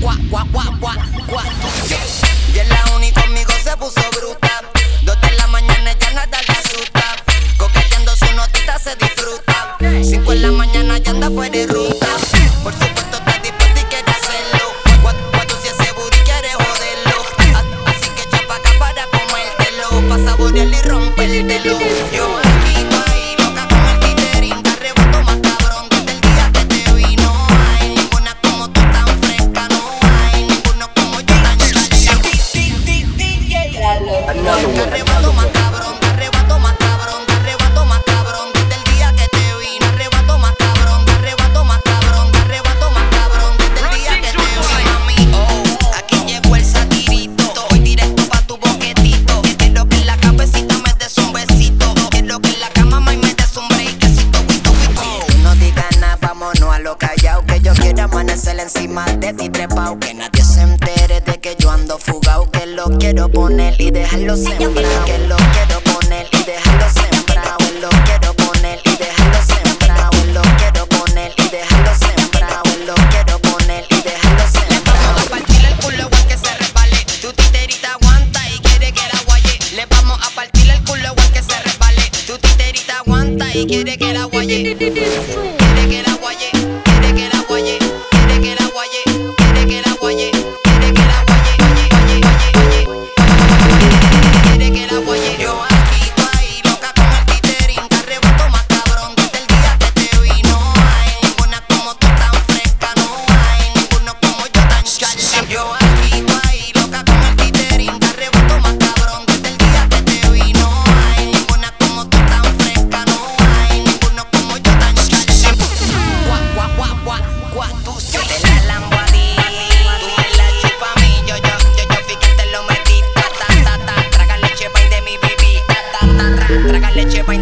guá, guá, guá, guá, guá. Y en la uni conmigo se puso bruta. Dos de la mañana ya nada la asusta. Coqueteando su notita se disfruta. Cinco en la mañana ya anda fuera de ruta. Por supuesto está dispuesta y quiere hacerlo. Cuatro si ese booty quiere joderlo. Así que echa pa' acá para comértelo. Pa' saborearlo y rompértelo. Yo. lo callado. Que yo quiero amanecer encima de ti trepao. Que nadie se entere de que yo ando fugao. Que lo quiero poner y dejarlo sembrado. Que lo quiero poner y dejarlo sembrado. Lo quiero poner y dejarlo sembrado. Que lo quiero poner y dejarlo sembrado. Que lo quiero poner y dejarlo sembrado. Le vamos a partir el culo igual que se resbale. Tu titerita aguanta y quiere que la guaye. Le vamos a partir el culo igual que se resbale. Tu titerita aguanta y quiere que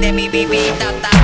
de mi da.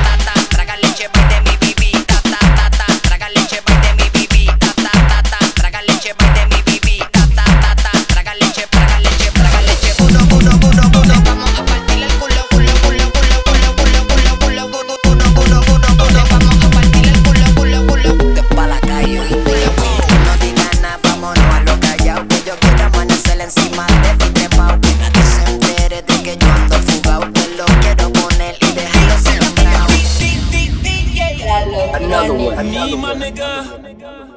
Another one. Another one.